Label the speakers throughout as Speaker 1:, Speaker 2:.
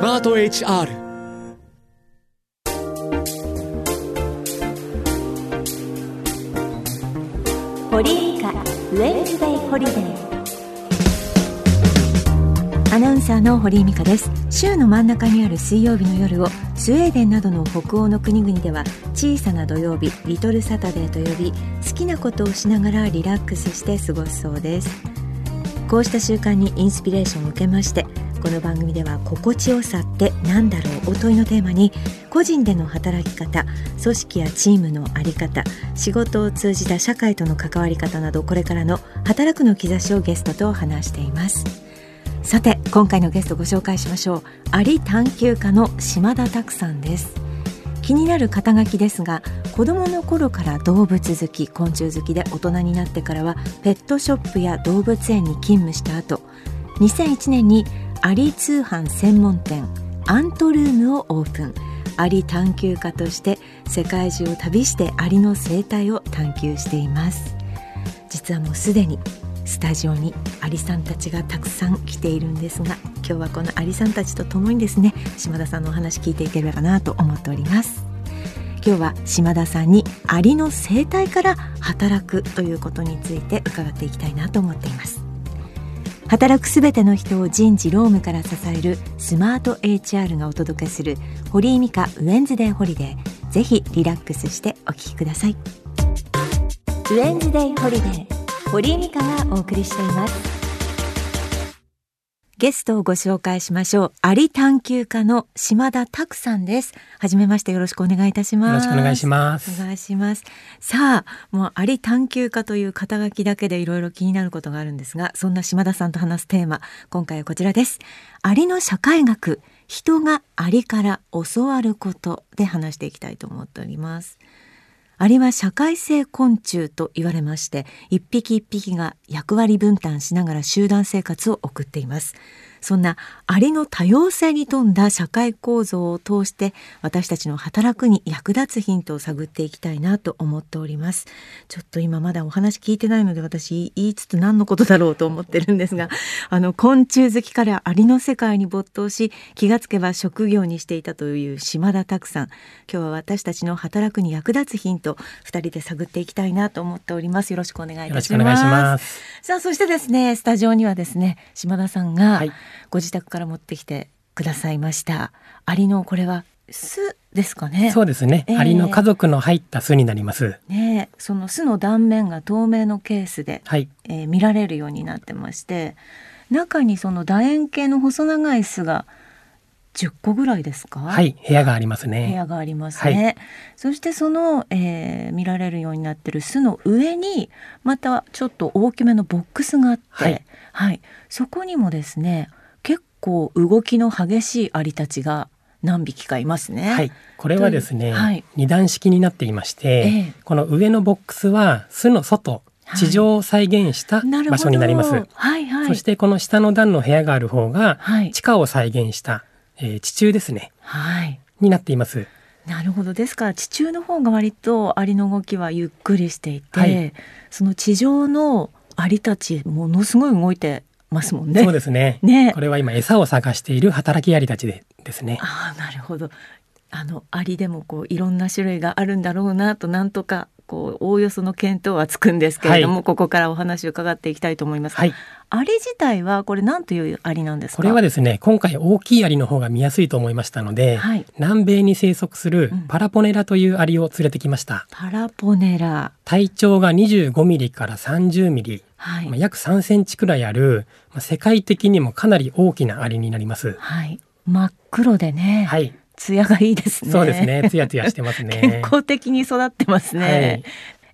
Speaker 1: マート HR
Speaker 2: ホリーカウェンズデイホリデー。アナウンサーの堀井美香です。週の真ん中にある水曜日の夜をスウェーデンなどの北欧の国々では小さな土曜日リトルサタデーと呼び好きなことをしながらリラックスして過ごすそうです。こうした習慣にインスピレーションを受けましてこの番組では心地よさって何だろうお問いのテーマに個人での働き方組織やチームの在り方仕事を通じた社会との関わり方などこれからの働くの兆しをゲストと話しています。さて今回のゲストご紹介しましょう。アリ探求家の島田拓さんです。気になる肩書きですが子供の頃から動物好き昆虫好きで大人になってからはペットショップや動物園に勤務した後2001年にアリ通販専門店アントルームをオープン。アリ探求家として世界中を旅してアリの生態を探求しています。実はもうすでにスタジオにアリさんたちがたくさん来ているんですが今日はこのアリさんたちと共にですね島田さんのお話聞いていければなと思っております。今日は島田さんにアリの生態から働くということについて伺っていきたいなと思っています。働くすべての人を人事労務から支えるスマート HR がお届けする堀井美香 WEDNESDAY HOLIDAY。ぜひリラックスしてお聞きください。 WEDNESDAY HOLIDAY 堀井美香がお送りしています。ゲストをご紹介しましょう。アリ探究家の島田拓さんです。はじめましてよろしくお願いいたします。
Speaker 3: よろしくお願いします。
Speaker 2: お願いします。さあもうアリ探求家という肩書きだけでいろいろ気になることがあるんですがそんな島田さんと話すテーマ今回はこちらです。アリの社会学人がアリから教わることで話していきたいと思っておりますアリは社会性昆虫と言われまして一匹一匹が役割分担しながら集団生活を送っています。そんなアリの多様性に富んだ社会構造を通して私たちの働くに役立つヒントを探っていきたいなと思っております。ちょっと今まだお話聞いてないので私言いつつ何のことだろうと思ってるんですが あの昆虫好きからアリの世界に没頭し気がつけば職業にしていたという島田拓さん。今日は私たちの働くに役立つヒント二人で探っていきたいなと思っております。よろしくお願いいたします。さあそしてですねスタジオにはですね島田さんが、はいご自宅から持ってきてくださいました。アリのこれは巣ですかね？
Speaker 3: そうですね、えー、アリの家族の入った巣になります。
Speaker 2: ねその巣の断面が透明のケースで、はい。えー、見られるようになってまして中にその楕円形の細長い巣が10個ぐらいですか？
Speaker 3: はい。部屋がありますね。
Speaker 2: 部屋がありますね、はい、そしてその、えー、見られるようになってる巣の上にまたちょっと大きめのボックスがあって、はい、はい、そこにもですね構動きの激しいアリたちが何匹かいますね。
Speaker 3: はい、これはですね、はい、二段式になっていまして、ええ、この上のボックスは巣の外、地上を再現した場所になります。はい、はい、そしてこの下の段の部屋がある方が、地下を再現した、えー、地中ですね。はい。になっています。
Speaker 2: なるほどですから地中の方が割とアリの動きはゆっくりしていて、はい、その地上のアリたちものすごい動いてますもんね。
Speaker 3: そうですね。ね、これは今餌を探している働きアリたちでですね。
Speaker 2: ああ、なるほど。あのアリでもこういろんな種類があるんだろうなとなんとかこうおおよその見当はつくんですけれども、はい、ここからお話を伺っていきたいと思います。はい。アリ自体はこれ何というアリなんですか？
Speaker 3: これはですね、今回大きいアリの方が見やすいと思いましたので、はい、南米に生息するパラポネラというアリを連れてきました。
Speaker 2: うん、パラポネラ。
Speaker 3: 体長が25ミリから30ミリ。はい、まあ、約3センチくらいある、まあ、世界的にもかなり大きなアリになります。
Speaker 2: はい、真っ黒でね。はい。艶がいいですね。
Speaker 3: そうですね。ツヤツヤしてますね。
Speaker 2: 健康的に育ってますね。はい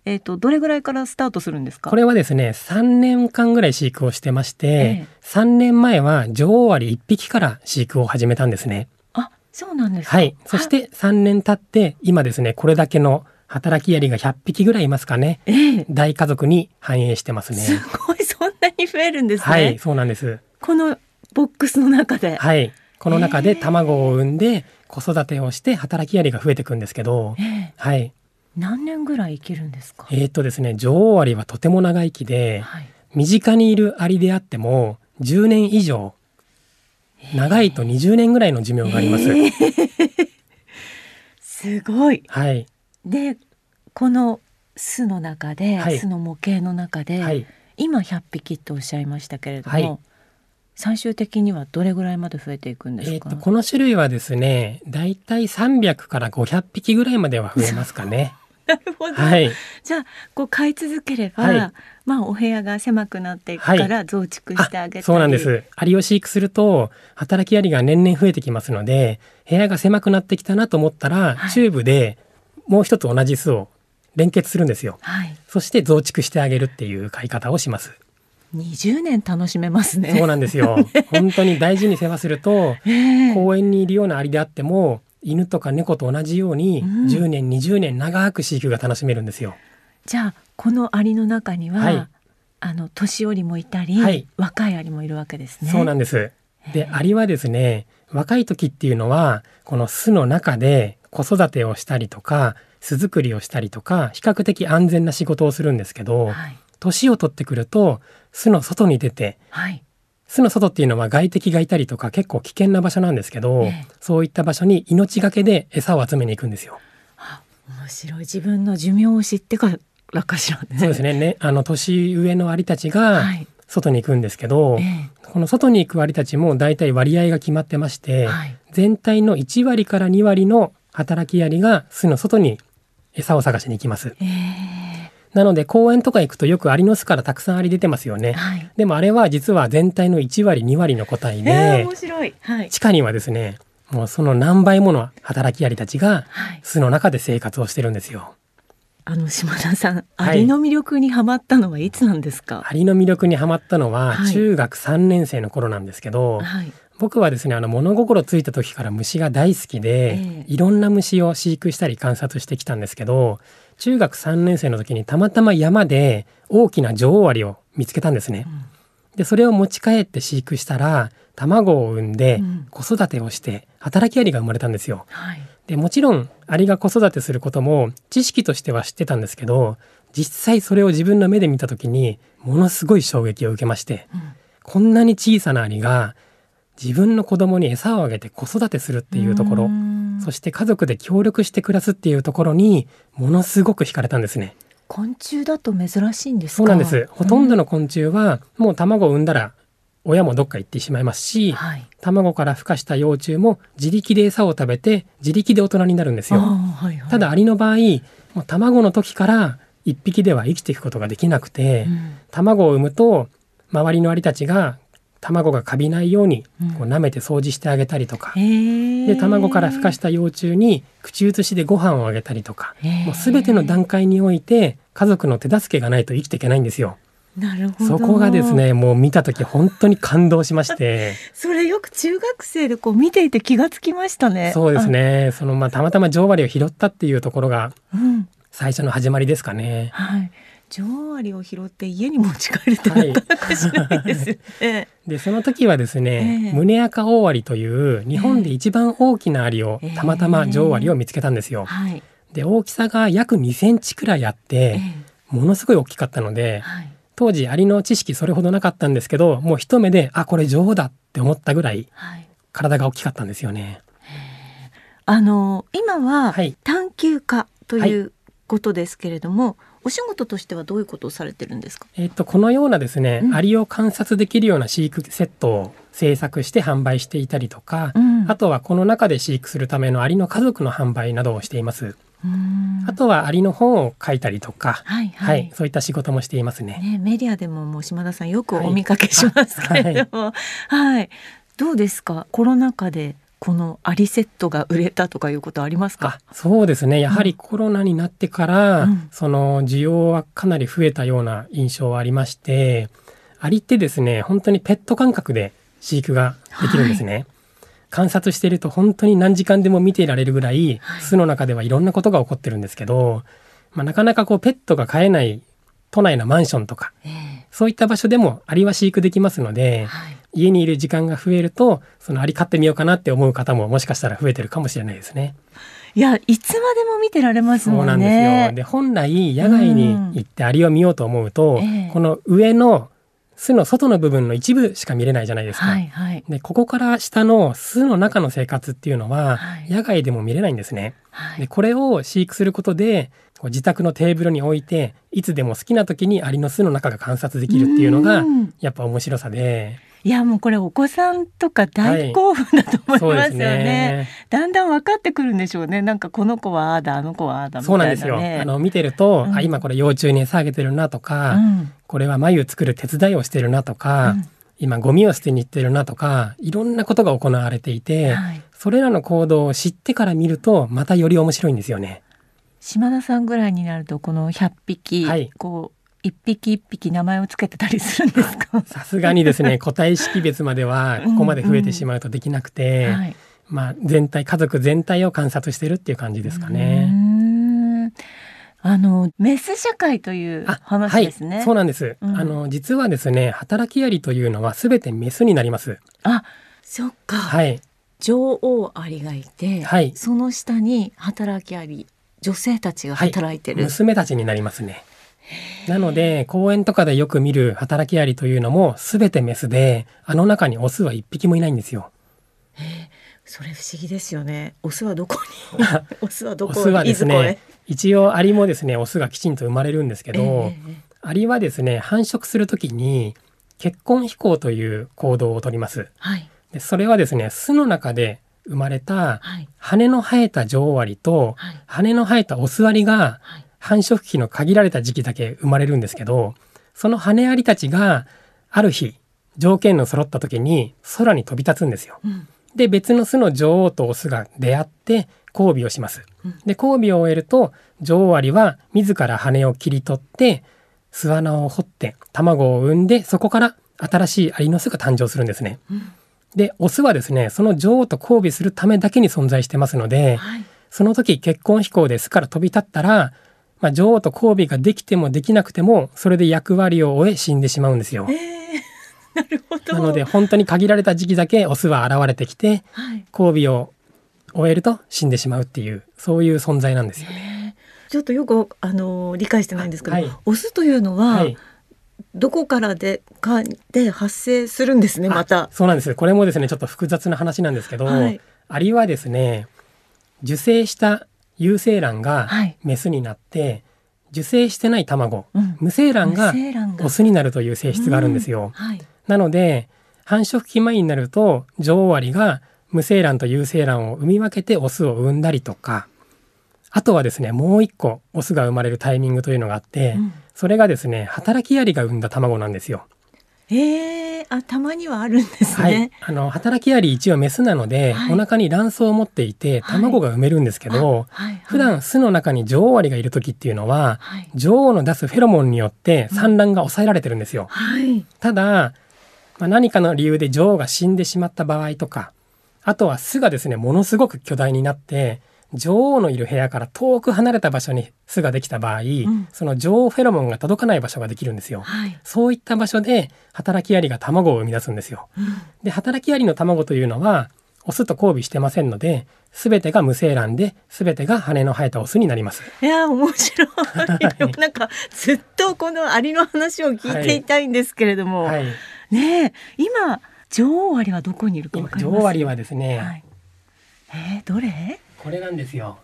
Speaker 2: えっ、ー、とどれぐらいからスタートするんですか？
Speaker 3: これはですね、3年間ぐらい飼育をしてまして、えー、3年前は女王アリ1匹から飼育を始めたんですね。
Speaker 2: あ、そうなんです
Speaker 3: はい。そして3年経って今ですね、これだけの働きアリが100匹ぐらいいますかね。えー、大家族に繁栄してますね。
Speaker 2: すごい、そんなに増えるんですね。
Speaker 3: はい、そうなんです。
Speaker 2: このボックスの中で。
Speaker 3: はい。この中で卵を産んで子育てをして働きアリが増えていくんですけど、えー、はい。
Speaker 2: 何年ぐらい生きるんですか？
Speaker 3: えー、っとですね女王アリはとても長生きで、はい、身近にいるアリであっても10年以上長いと20年ぐらいの寿命があります。えー、
Speaker 2: すごい。
Speaker 3: はい。
Speaker 2: でこの巣の中で、はい、巣の模型の中で、はい、今100匹とおっしゃいましたけれども、はい、最終的にはどれぐらいまで増えていくんですか、
Speaker 3: えー、この種類はですねだいたい300から500匹ぐらいまでは増えますかね。
Speaker 2: なるほど、はい、じゃあこう飼い続ければ、はい、まあお部屋が狭くなっていくから増築してあげたり、はい、
Speaker 3: そうなんです。アリを飼育すると働きアリが年々増えてきますので部屋が狭くなってきたなと思ったら、チューブでもう一つ同じ巣を連結するんですよ、はい、そして増築してあげるっていう飼い方をします
Speaker 2: 20年楽しめますね。
Speaker 3: そうなんですよ。本当に大事に世話すると、えー、公園にいるようなアリであっても犬とか猫と同じように10年、うん、20年長く飼育が楽しめるんですよ。
Speaker 2: じゃあこのアリの中には、はい、あの年寄りもいたり、はい、若いアリもいるわけですね。
Speaker 3: そうなんです。でアリはですね若い時っていうのはこの巣の中で子育てをしたりとか巣作りをしたりとか比較的安全な仕事をするんですけど、はい、年を取ってくると巣の外に出て、はい、巣の外っていうのは外敵がいたりとか結構危険な場所なんですけど、えー、そういった場所に命がけで餌を集めに行くんですよ。
Speaker 2: 面白い。自分の寿命を知ってからかしら、
Speaker 3: ね、そうですね。ねあの年上のアリたちが外に行くんですけど、はいえ。ー、この外に行くアリたちも大体割合が決まってまして、はい、全体の1割から2割の働きアリが巣の外に餌を探しに行きます。えー、なので公園とか行くとよくアリの巣からたくさんアリ出てますよね。はい、でもあれは実は全体の1割2割の個体で、え
Speaker 2: ー、面白い、
Speaker 3: はい、地下にはですねもうその何倍もの働きアリたちが巣の中で生活をしてるんですよ。
Speaker 2: あの島田さん、アリの魅力にはまったのはいつなんですか？
Speaker 3: アリの魅力にはまったのは中学3年生の頃なんですけど、はい、僕はですねあの物心ついた時から虫が大好きで、えー、いろんな虫を飼育したり観察してきたんですけど中学3年生の時にたまたま山で大きな女王アリを見つけたんですね。うん、でそれを持ち帰って飼育したら卵を産んで子育てをして働きアリが生まれたんですよ。はい、でもちろんアリが子育てすることも知識としては知ってたんですけど実際それを自分の目で見た時にものすごい衝撃を受けまして、うん、こんなに小さなアリが自分の子供に餌をあげて子育てするっていうところ。そして家族で協力して暮らすっていうところにものすごく惹かれたんですね。
Speaker 2: 昆虫だと珍しいんです
Speaker 3: そうなんです。ほとんどの昆虫はもう卵を産んだら親もどっか行ってしまいますし、はい、卵から孵化した幼虫も自力で餌を食べて自力で大人になるんですよ。はいはい、ただアリの場合もう卵の時から一匹では生きていくことができなくて、うん、卵を産むと周りのアリたちが卵がカビないようにこう舐めて掃除してあげたりとか、うん、で卵から孵化した幼虫に口移しでご飯をあげたりとか。もう全ての段階において家族の手助けがないと生きていけないんですよ。
Speaker 2: なるほど。
Speaker 3: そこがですねもう見た時本当に感動しまして。
Speaker 2: それよく中学生でこう見ていて気がつきましたね。
Speaker 3: そうですね。そのまあたまたま女王アリを拾ったっていうところが最初の始まりですかね、
Speaker 2: うん、はい女王アリを拾って家に持ち帰るってなかなかしないですよね。はい、
Speaker 3: でその時はですね、えー、胸赤大アリという日本で一番大きなアリを、えー、たまたま女王アリを見つけたんですよ。えーはい、で大きさが約2センチくらいあって、ものすごい大きかったので、はい、当時アリの知識それほどなかったんですけどもう一目であこれ女王だって思ったぐらい、体が大きかったんですよね。
Speaker 2: あの今は探求家ということですけれども、お仕事としてはどういうことをされてるんですか？
Speaker 3: えっとこのようなですね、うん、アリを観察できるような飼育セットを制作して販売していたりとか、うん、あとはこの中で飼育するためのアリの家族の販売などをしています。あとはアリの本を書いたりとか、はいはい、はい、そういった仕事もしていますね。
Speaker 2: ねメディアでももう島田さんよくお見かけしますけれども、はい、はい、どうですか？コロナ禍でこのアリセットが売れたとかいうことありますか？
Speaker 3: そうですね。やはりコロナになってから、うん、その需要はかなり増えたような印象はありましてアリってですね本当にペット感覚で飼育ができるんですね、はい、観察していると本当に何時間でも見ていられるぐらい、はい、巣の中ではいろんなことが起こってるんですけど、まあ、なかなかこうペットが飼えない都内のマンションとか、えー、そういった場所でもアリは飼育できますので、はい家にいる時間が増えるとそのアリ飼ってみようかなって思う方ももしかしたら増えてるかもしれないですね。
Speaker 2: いやいつまでも見てられますもんね。そうなんですよ。
Speaker 3: で本来野外に行ってアリを見ようと思うと、うんこの上の巣の外の部分の一部しか見れないじゃないですか。はいはい、でここから下の巣の中の生活っていうのは、野外でも見れないんですね。はい、でこれを飼育することで自宅のテーブルに置いていつでも好きな時にアリの巣の中が観察できるっていうのがやっぱ面白さで。
Speaker 2: いやもうこれお子さんとか大興奮だと思いますよね。はい。ね、だんだん分かってくるんでしょうね。なんかこの子はああだあの子はああだみたいな、ね、そうなんですよ。
Speaker 3: あの見てると、うん、あ今これ幼虫に餌あげてるなとか、うん、これは眉作る手伝いをしてるなとか、うん、今ゴミを捨てに行ってるなとかいろんなことが行われていて、はい、それらの行動を知ってから見るとまたより面白いんですよね。
Speaker 2: 島田さんぐらいになるとこの100匹、はい、こう一匹一匹名前をつけてたりするんですか？
Speaker 3: さすがにですね 個体識別まではここまで増えてしまうとできなくて、うんうんはい、まあ、全体家族全体を観察してるっていう感じですかね。
Speaker 2: あのメス社会という話ですね。
Speaker 3: はい、そうなんです。うん、あの実はですね、働きアリというのはすべてメスになります。
Speaker 2: あ、そっか。はい。女王アリがいて、はい、その下に働きアリ、女性たちが働いてる。
Speaker 3: はい、娘たちになりますね。なので、公園とかでよく見る働きアリというのも全てメスで、あの中にオスは一匹もいないんですよ。
Speaker 2: それ不思議ですよね。オスはどこに？オスはどこ
Speaker 3: オスはですね、一応アリもですね、オスがきちんと生まれるんですけど、えー、アリはですね、繁殖するときに結婚飛行という行動をとります。はい、でそれはですね、巣の中で生まれた羽の生えた女王アリと、はい、羽の生えたオスアリが、はい繁殖期の限られた時期だけ生まれるんですけど、その羽アリたちがある日、条件の揃った時に空に飛び立つんですよ。うん、で、別の巣の女王とオスが出会って交尾をします。で、交尾を終えると、女王アリは自ら羽を切り取って、巣穴を掘って卵を産んで、そこから新しいアリの巣が誕生するんですね。うん、で、オスはですね、その女王と交尾するためだけに存在してますので、はい、その時結婚飛行で巣から飛び立ったら、まあ、女王と交尾ができてもできなくてもそれで役割を終え死んでしまうんですよ。えー、
Speaker 2: なるほど。
Speaker 3: なので本当に限られた時期だけオスは現れてきて、はい、交尾を終えると死んでしまうっていうそういう存在なんですよ。ね。
Speaker 2: えー、ちょっとよくあの理解してないんですけど、はい、オスというのは、はい。どこからでかで発生するんですねまた。
Speaker 3: そうなんです。これもですねちょっと複雑な話なんですけど、はい、アリはですね受精した有精卵がメスになって、はい、受精してない卵、うん、無精卵がオスになるという性質があるんですよ。はい、なので繁殖期前になると女王アリが無精卵と有精卵を産み分けてオスを産んだりとかあとはですねもう一個オスが生まれるタイミングというのがあって、うん、それがですね働きアリが産んだ卵なんですよ。
Speaker 2: えー、あたまにはあるんですね。はい、
Speaker 3: あの働きアリ一応メスなので、はい、お腹に卵巣を持っていて卵が産めるんですけど、はい、普段巣の中に女王アリがいる時っていうのは、女王の出すフェロモンによって産卵が抑えられてるんですよ。ただ、まあ、何かの理由で女王が死んでしまった場合とか、あとは巣がですねものすごく巨大になって女王のいる部屋から遠く離れた場所に巣ができた場合、うん、その女王フェロモンが届かない場所ができるんですよ、はい、そういった場所で働きアリが卵を生み出すんですよ、うん、で働きアリの卵というのはオスと交尾してませんので、すべてが無精卵で、すべてが羽の生えたオスになります。
Speaker 2: いや、面白い。なんか、ずっとこのアリの話を聞いていたいんですけれども、はい。はい、ね今、女王アリはどこにいるかわかります？
Speaker 3: 女王アリはですね、はい、
Speaker 2: えー、どれ？
Speaker 3: これなんですよ。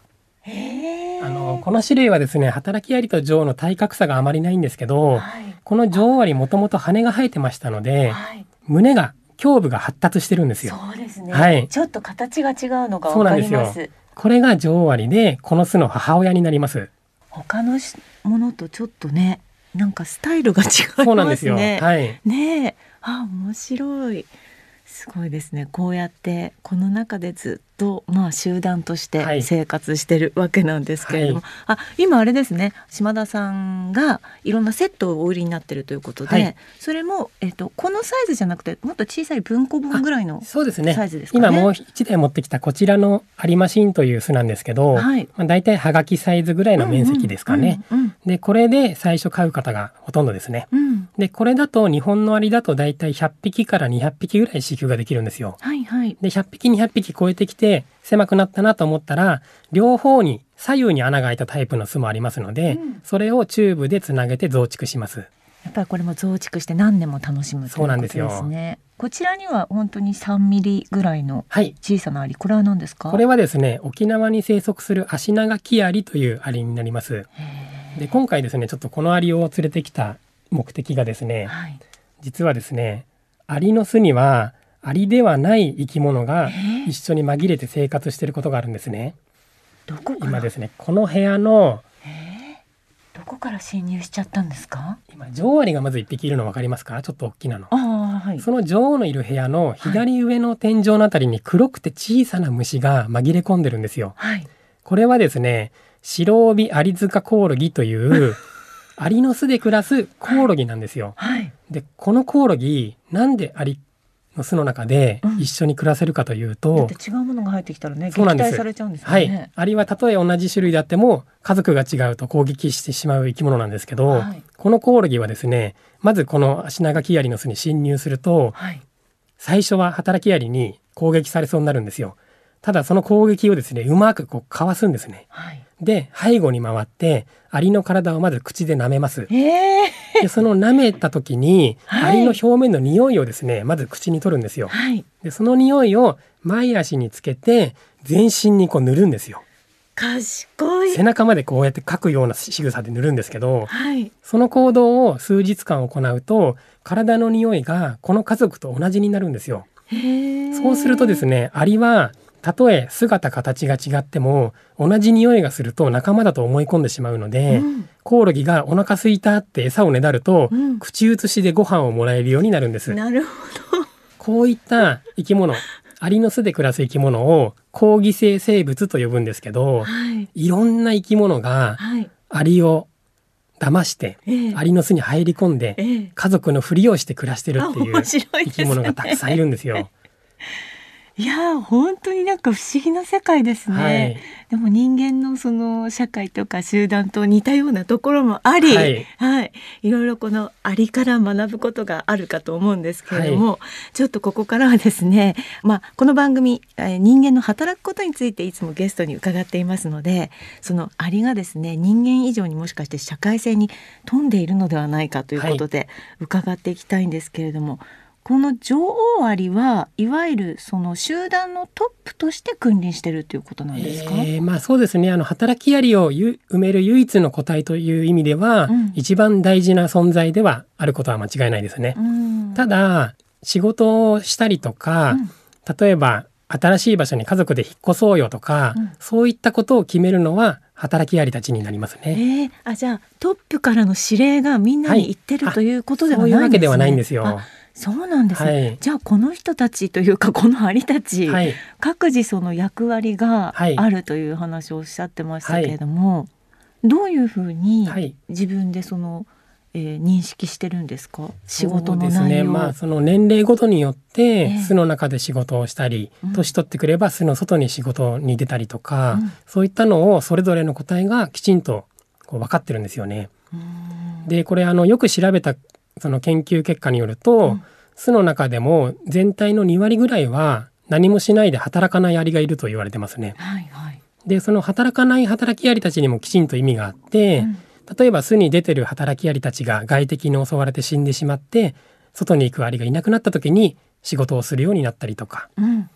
Speaker 3: あのこの種類はですね働きアリと女王の体格差があまりないんですけど、はい、この女王アリもともと羽が生えてましたので、はい、胸が胸部が発達してるんですよ。
Speaker 2: そうですね。はい。ちょっと形が違うのがわかります。
Speaker 3: これが女王アリでこの巣の母親になります。
Speaker 2: 他のものとちょっとねなんかスタイルが違いますね。そうなんですよ。はい。ねあ面白い。すごいですねこうやってこの中でずっと、まあ、集団として生活してるわけなんですけれども、はい、あ今あれですね。島田さんがいろんなセットをお売りになってるということで、はい、それも、えーと、このサイズじゃなくてもっと小さい文庫本ぐらいのサイズですかね。
Speaker 3: 今もう一台持ってきたこちらのアリマシンという巣なんですけど、はい。まあ、大体はがきサイズぐらいの面積ですかね。でこれで最初買う方がほとんどですね。うん、でこれだと日本のアリだと大体100匹から200匹ぐらい飼育ができるんですよ。はいはい、で100匹200匹超えてきて狭くなったなと思ったら両方に左右に穴が開いたタイプの巣もありますので、うん、それをチューブでつなげて増築します。
Speaker 2: やっぱりこれも増築して何年も楽しむということですね。こちらには本当に3ミリぐらいの小さなアリ、はい、これは何ですか？
Speaker 3: これはですね沖縄に生息するアシナガキアリというアリになります。で今回ですねちょっとこのアリを連れてきた目的がですね、はい、実はですねアリの巣にはアリではない生き物が一緒に紛れて生活していることがあるんですね。今ですねこの部屋の
Speaker 2: どこから侵入しちゃったんですか？
Speaker 3: 今女王アリがまず一匹いるの分かりますか？ちょっと大きなの。
Speaker 2: はい、
Speaker 3: その女王のいる部屋の左上の天井のあたりに黒くて小さな虫が紛れ込んでるんですよ、
Speaker 2: はい、
Speaker 3: これはですね白帯アリ塚コオロギという アリの巣で暮らすコオロギなんですよ、
Speaker 2: はい、
Speaker 3: でこのコオロギなんでアリの巣の中で一緒に暮らせるかというと、うん、
Speaker 2: 違うものが入ってきたらね撃退されちゃうんですよね、
Speaker 3: はい、アリはたとえ同じ種類であっても家族が違うと攻撃してしまう生き物なんですけど、はい、このコオロギはですねまずこのアシナガキアリの巣に侵入すると、はい、最初は働きアリに攻撃されそうになるんですよ。ただその攻撃をですねうまくこうかわすんですね、で背後に回ってアリの体をまず口で舐めます。
Speaker 2: え
Speaker 3: ー、でその舐めた時に、はい、アリの表面の匂いをですねまず口に取るんですよ。
Speaker 2: はい、
Speaker 3: でその匂いを前足につけて全身にこう塗るんですよ。
Speaker 2: 賢い
Speaker 3: 背中までこうやって描くような仕草で塗るんですけど、
Speaker 2: はい、
Speaker 3: その行動を数日間行うと体の匂いがこの家族と同じになるんですよ。そうするとですねアリはたとえ姿形が違っても同じ匂いがすると仲間だと思い込んでしまうので、うん、コオロギがお腹すいたって餌をねだると、うん、口移しでご飯をもらえるようになるんです。
Speaker 2: なるほど。
Speaker 3: こういった生き物、アリの巣で暮らす生き物を抗議性生物と呼ぶんですけど、はい、いろんな生き物がアリを騙して、ええ、アリの巣に入り込んで、え、家族のふりをして暮らしてるっていう生き物がたくさんいるんですよ。
Speaker 2: いや本当になんか不思議な世界ですね、はい、でも人間のその社会とか集団と似たようなところもあり、はい、はい、いろいろこのありから学ぶことがあるかと思うんですけれども、はい、ちょっとここからはですね、まあ、この番組、え人間の働くことについていつもゲストに伺っていますのでそのありがですね人間以上にもしかして社会性に富んでいるのではないかということで伺っていきたいんですけれども、この女王アリはいわゆるその集団のトップとして君臨してるということなんですか、
Speaker 3: えー、まあそうですねあの働きアリを埋める唯一の個体という意味では、うん、一番大事な存在ではあることは間違いないですね。ただ仕事をしたりとか、うん、例えば新しい場所に家族で引っ越そうよとか、うん、そういったことを決めるのは働きアリたちになりますね。
Speaker 2: えー、あじゃあトップからの指令がみんなに言ってる、はい、ということではないんですね。そういうわけではないんですよ。そうなんですね、はい、じゃあこの人たちというかこのアリたち、はい、各自その役割があるという話をおっしゃってましたけれども、はい、どういうふうに自分でその、えー、認識してるんですか？仕事の内容ね。
Speaker 3: まあその年齢ごとによって巣の中で仕事をしたり、えー、年取ってくれば巣の外に仕事に出たりとか、うん、そういったのをそれぞれの個体がきちんとこう分かってるんですよね。でこれあのよく調べたその研究結果によると、うん、巣の中でも全体の2割ぐらいは何もしないで働かないアリがいると言われてますね。
Speaker 2: はいはい、
Speaker 3: でその働かない働きアリたちにもきちんと意味があって、うん、例えば巣に出てる働きアリたちが外敵に襲われて死んでしまって外に行くアリがいなくなった時に仕事をするようになったりとか、
Speaker 2: うんうん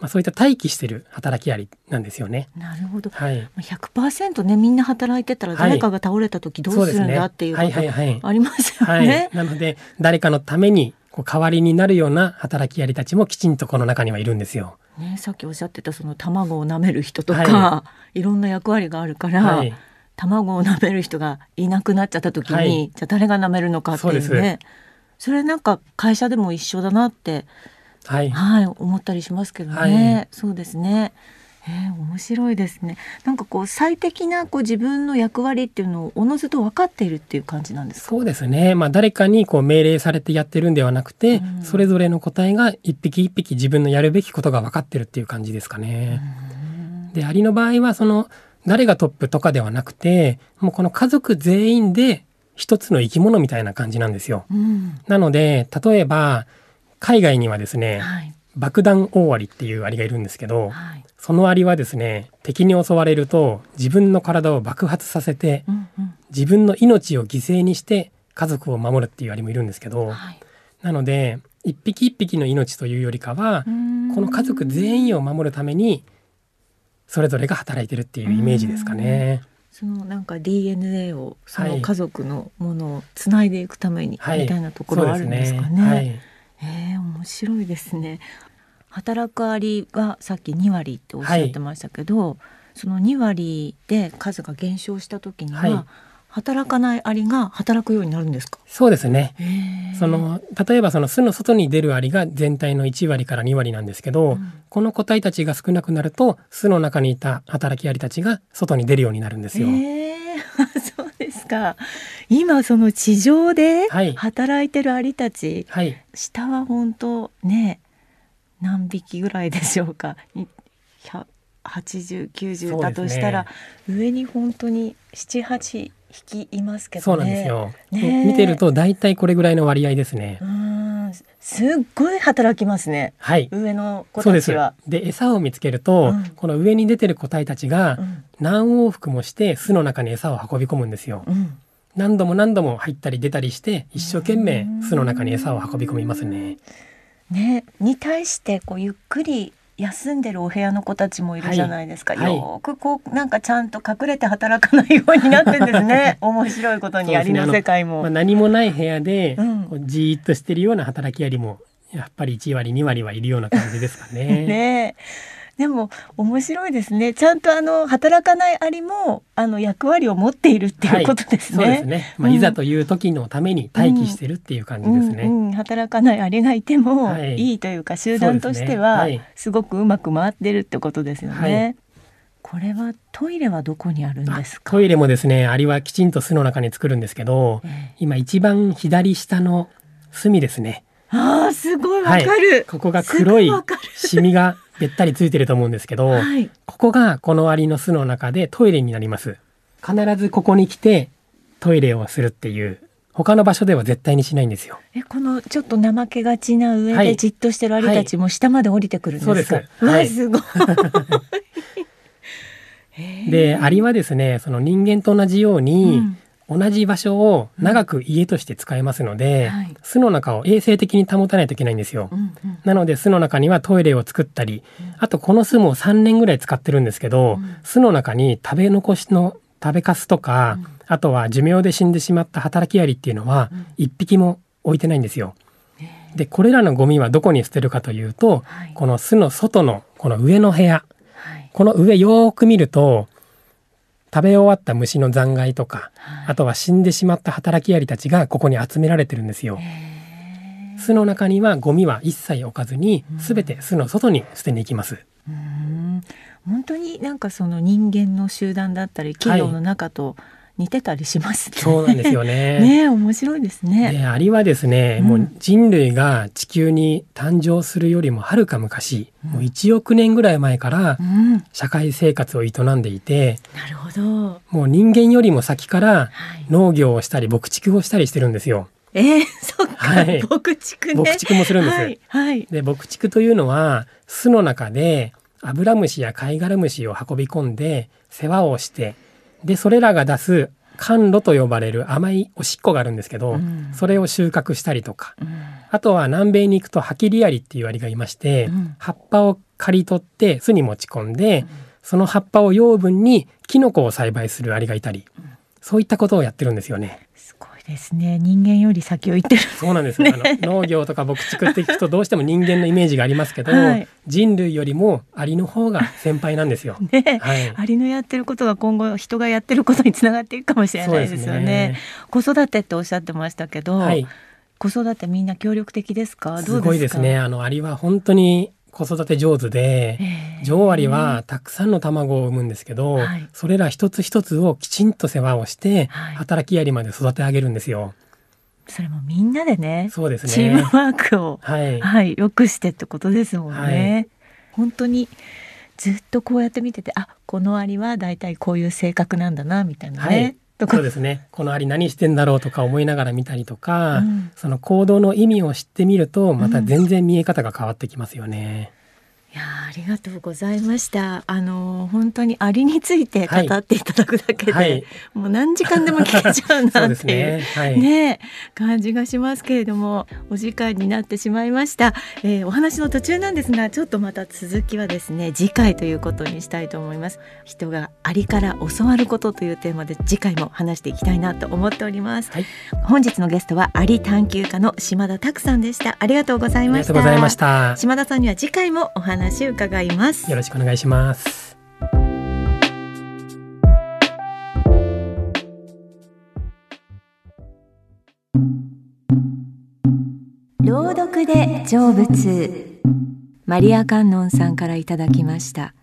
Speaker 3: まあ、そういった待機してる働きアリなんですよね。
Speaker 2: なるほど。
Speaker 3: はい。
Speaker 2: 100%ねみんな働いてたら誰かが倒れた時どうするんだっていうことありますよね。
Speaker 3: なので誰かのためにこう代わりになるような働きアリたちもきちんとこの中にはいるんですよ。
Speaker 2: ね、さっきおっしゃってたその卵を舐める人とか、はい、いろんな役割があるから、はい、卵を舐める人がいなくなっちゃった時に、はい、じゃあ誰が舐めるのかっていうねそれなんか会社でも一緒だなって
Speaker 3: はい、
Speaker 2: はい、思ったりしますけどね、はい、そうですね。えー、面白いですね。なんかこう最適なこう自分の役割っていうのをおのずと分かっているっていう感じなんです
Speaker 3: そうですね。まあ誰かにこう命令されてやってるんではなくて、うん、それぞれの個体が一匹一匹自分のやるべきことが分かってるっていう感じですかね。でアリの場合はその誰がトップとかではなくて、もうこの家族全員で一つの生き物みたいな感じなんですよ。
Speaker 2: うん、
Speaker 3: なので例えば海外にはですね、はい、爆弾大アリっていうアリがいるんですけど、はい、そのアリはですね敵に襲われると自分の体を爆発させて、うんうん、自分の命を犠牲にして家族を守るっていうアリもいるんですけど、はい、なので一匹一匹の命というよりかはこの家族全員を守るためにそれぞれが働いてるっていうイメージですかね。
Speaker 2: そのなんか DNA をその家族のものをつないでいくために、みたいなところあるんですかね。はい、ねえー、面白いですね。働くアリがさっき2割っておっしゃってましたけど、はい、その2割で数が減少した時には、はい。働かないアリが働くようになるんですか？
Speaker 3: そうですね。その例えばその巣の外に出るアリが全体の1割から2割なんですけど、うん、この個体たちが少なくなると巣の中にいた働きアリたちが外に出るようになるんですよ。
Speaker 2: そうですか？今その地上で働いてるアリたち、はい、下は本当ね何匹ぐらいでしょうか？8090だとしたら、ね、上に本当に78引きいますけど、ね、
Speaker 3: そうなんですよ、ね、見てると大体これぐらいの割合ですね
Speaker 2: すっごい働きますね。はい。上の子たちは。
Speaker 3: で餌を見つけると、うん、この上に出てる個体たちが何往復もして巣の中に餌を運び込むんですよ、うん、何度も何度も入ったり出たりして一生懸命巣の中に餌を運び込みますね。
Speaker 2: ね。に対してこうゆっくり休んでるお部屋の子たちもいるじゃないですか、はい、よくこうなんかちゃんと隠れて働かないようになってんですね。面白いことにアリの世界も、
Speaker 3: まあ、何もない部屋で、うん、こうじーっとしてるような働きアリもやっぱり1割2割はいるような感じですかね。
Speaker 2: ねでも面白いですね。ちゃんとあの働かないアリもあの役割を持っているっていうことですね。はい、そうですね。
Speaker 3: まあ、いざという時のために待機してるっていう感じですね。うん
Speaker 2: うん、働かないアリがいてもいいというか、集団としてはすごくうまく回ってるってことですよね。これはトイレはどこにあるんですか？
Speaker 3: トイレもですね、アリはきちんと巣の中に作るんですけど、えー、今一番左下の隅ですね。
Speaker 2: ああ、すごいわかる、はい、
Speaker 3: ここが黒いシミがべったりついてると思うんですけど、はい、ここがこのアリの巣の中でトイレになります。必ずここに来てトイレをするっていう他の場所では絶対にしないんですよ。
Speaker 2: え、このちょっと怠けがちな上でじっとしてるアリたちも下まで降りてくるんですか？はいはい、すごい。
Speaker 3: で、アリはですね、その人間と同じように、うん同じ場所を長く家として使えますので、うん。はい、巣の中を衛生的に保たないといけないんですよ。うんうん、なので巣の中にはトイレを作ったり、うん、あとこの巣も3年ぐらい使ってるんですけど、うん、巣の中に食べ残しの食べかすとか、あとは寿命で死んでしまった働きアリっていうのは1匹も置いてないんですよ。でこれらのゴミはどこに捨てるかというと、はい、この巣の外のこの上の部屋、はい、この上よく見ると食べ終わった虫の残骸とか、はい、あとは死んでしまった働きアリたちがここに集められてるんですよ。巣の中にはゴミは一切置かずに、すべて巣の外に捨てに行きます。
Speaker 2: 本当になんかその人間の集団だったり企業の中と、はい似てたりします、
Speaker 3: ね、そうなんですよね。
Speaker 2: ね面白いですね。
Speaker 3: でアリはですね、うん、もう人類が地球に誕生するよりもはるか昔、うん、もう1億年ぐらい前から社会生活を営んでいて、
Speaker 2: うん、なるほど。
Speaker 3: もう人間よりも先から農業をしたり牧畜をしたりしてるんですよ。
Speaker 2: えー、そっか、はい、牧畜ね。
Speaker 3: 牧畜もするんです。はい、はい、で牧畜というのは巣の中でアブラムシや貝殻虫を運び込んで世話をしてでそれらが出す甘露と呼ばれる甘いおしっこがあるんですけど、うん、それを収穫したりとか、うん、あとは南米に行くとハキリアリっていうアリがいまして、うん、葉っぱを刈り取って巣に持ち込んで、その葉っぱを養分にキノコを栽培するアリがいたり、そういったことをやってるんですよね。
Speaker 2: ですね。人間より先を行ってる、
Speaker 3: そうなんです、ね、あの農業とか牧畜っていくとどうしても人間のイメージがありますけど、はい、人類よりもアリの方が先輩なんですよ。
Speaker 2: ね、はい、アリのやってることが今後人がやってることにつながっていくかもしれないですよね。ね。子育てっておっしゃってましたけど、はい、子育てみんな協力的ですか？
Speaker 3: すごいですね。あのアリは本当に子育て上手で、女王アリはたくさんの卵を産むんですけど、はい、それら一つ一つをきちんと世話をして、はい、働きアリまで育て上げるんですよ。
Speaker 2: それもみんなでね、
Speaker 3: そうですね。
Speaker 2: チームワークを、はい、はい、よくしてってことですもんね。本当にずっとこうやって見てて、あ、このアリはだいたいこういう性格なんだなみたいなね。
Speaker 3: そうですねこのアリ何してんだろうとか思いながら見たりとか、うん、その行動の意味を知ってみるとまた全然見え方が変わってきますよね。
Speaker 2: うん、いやありがとうございました。あの本当にアリについて語っていただくだけで、はい、もう何時間でも聞けちゃうなっていう ねはい、ね感じがしますけれども、お時間になってしまいました、えー、お話の途中なんですが、ちょっとまた続きはですね、次回ということにしたいと思います。人がアリから教わることというテーマで次回も話していきたいなと思っております。はい、本日のゲストはアリ探求家の島田拓さんでした。ありがとうございました。ありがとうございました。島田さんには次回もお話伺います。
Speaker 3: よろしくお願いします。
Speaker 2: 朗読で成仏マリア観音さんからいただきました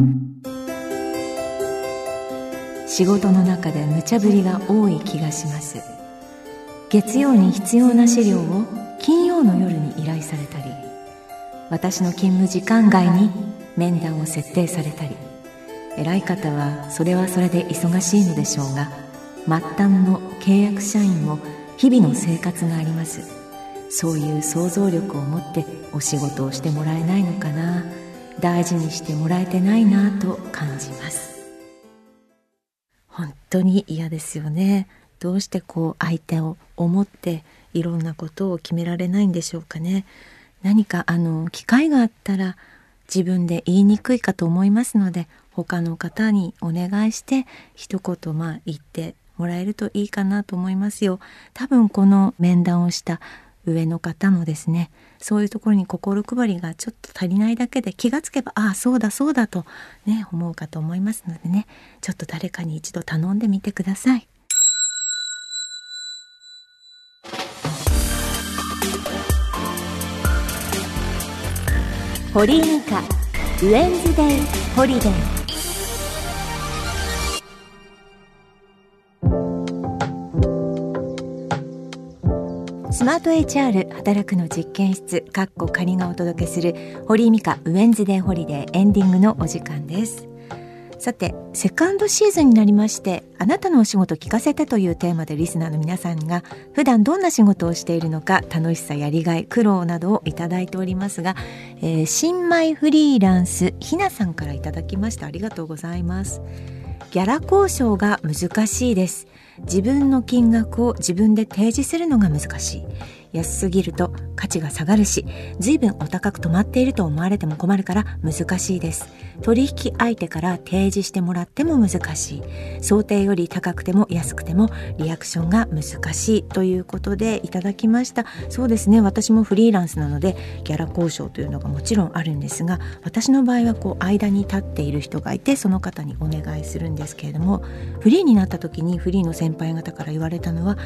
Speaker 2: 仕事の中で無茶ぶりが多い気がします月曜に必要な資料を金曜の夜に依頼されたり私の勤務時間外に面談を設定されたり偉い方はそれはそれで忙しいのでしょうが末端の契約社員も日々の生活があります。そういう想像力を持ってお仕事をしてもらえないのかな。大事にしてもらえてないなと感じます。本当に嫌ですよね。どうしてこう相手を思っていろんなことを決められないんでしょうかね。何かあの機会があったら自分で言いにくいかと思いますので他の方にお願いして一言まあ言ってもらえるといいかなと思いますよ多分この面談をした上の方もですねそういうところに心配りがちょっと足りないだけで気がつけばああそうだそうだとね思うかと思いますのでねちょっと誰かに一度頼んでみてください。堀井美香ウェンズデイホリデー。スマート HR 働くの実験室かっこ仮がお届けする堀井美香ウェンズデーホリデーエンディングのお時間です。さてセカンドシーズンになりましてあなたのお仕事聞かせてというテーマでリスナーの皆さんが普段どんな仕事をしているのか楽しさやりがい苦労などをいただいておりますが、えー、新米フリーランスひなさんからいただきました。ありがとうございます。ギャラ交渉が難しいです。自分の金額を自分で提示するのが難しい。安すぎると価値が下がるし随分お高く止まっていると思われても困るから難しいです。取引相手から提示してもらっても難しい。想定より高くても安くてもリアクションが難しいということでいただきました。そうですね。私もフリーランスなのでギャラ交渉というのがもちろんあるんですが私の場合はこう間に立っている人がいてその方にお願いするんですけれどもフリーになった時にフリーの先輩方から言われたのは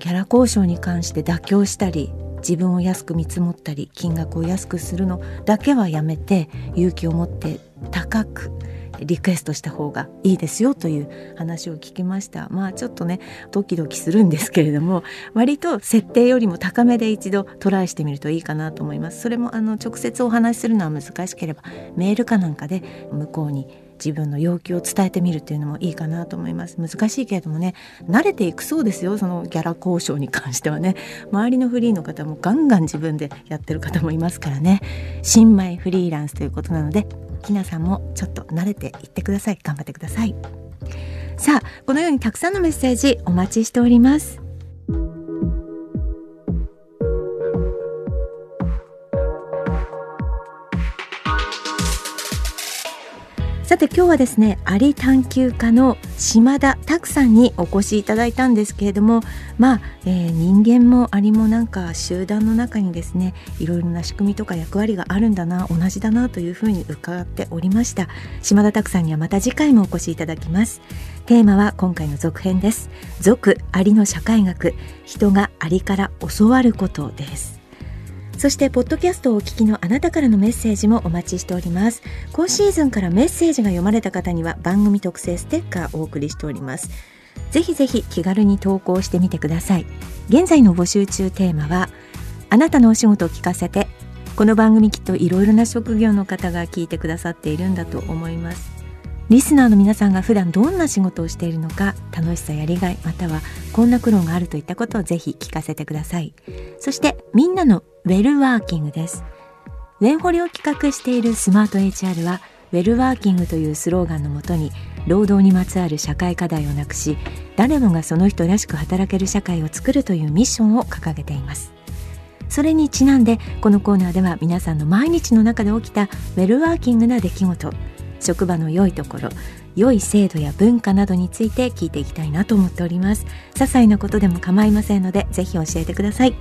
Speaker 2: ギャラ交渉に関して妥協したり自分を安く見積もったり金額を安くするのだけはやめて勇気を持って高くリクエストした方がいいですよという話を聞きました。まあちょっとねドキドキするんですけれども割と設定よりも高めで一度トライしてみるといいかなと思います。それもあの直接お話しするのは難しければメールかなんかで向こうに自分の要求を伝えてみるっていうのもいいかなと思います。難しいけれどもね慣れていくそうですよ。そのギャラ交渉に関してはね。周りのフリーの方もガンガン自分でやってる方もいますからね。新米フリーランスということなのでひなさんもちょっと慣れていってください。頑張ってください。さあこのようにたくさんのメッセージお待ちしております。さて今日はですねアリ探求家の島田拓さんにお越しいただいたんですけれどもまあ、えー、人間もアリもなんか集団の中にですねいろいろな仕組みとか役割があるんだな同じだなというふうに伺っておりました。島田拓さんにはまた次回もお越しいただきます。テーマは今回の続編です。続アリの社会学。人がアリから教わることです。そしてポッドキャストをお聞きのあなたからのメッセージもお待ちしております。今シーズンからメッセージが読まれた方には番組特製ステッカーをお送りしております。ぜひぜひ気軽に投稿してみてください。現在の募集中テーマはあなたのお仕事を聞かせてこの番組きっといろいろな職業の方が聞いてくださっているんだと思います。リスナーの皆さんが普段どんな仕事をしているのか楽しさやりがいまたはこんな苦労があるといったことをぜひ聞かせてください。そしてみんなのウェルワーキングです。ウェンホリを企画しているスマート HR はウェルワーキングというスローガンのもとに労働にまつわる社会課題をなくし誰もがその人らしく働ける社会を作るというミッションを掲げています。それにちなんでこのコーナーでは皆さんの毎日の中で起きたウェルワーキングな出来事職場の良いところ良い制度や文化などについて聞いていきたいなと思っております。些細なことでも構いませんのでぜひ教えてください。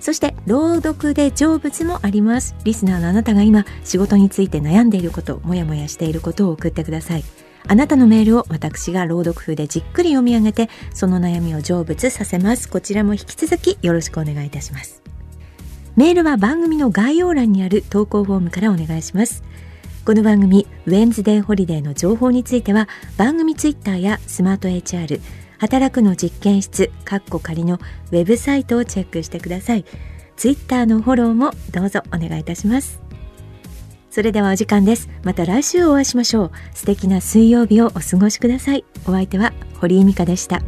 Speaker 2: そして朗読で成仏もあります。リスナーのあなたが今仕事について悩んでいることもやもやしていることを送ってください。あなたのメールを私が朗読風でじっくり読み上げてその悩みを成仏させます。こちらも引き続きよろしくお願いいたします。メールは番組の概要欄にある投稿フォームからお願いします。この番組ウェンズデーホリデーの情報については番組ツイッターやスマート HR 働くの実験室カッコ仮のウェブサイトをチェックしてください。ツイッターのフォローもどうぞお願いいたします。それではお時間です。また来週お会いしましょう。素敵な水曜日をお過ごしください。お相手は堀井美香でした。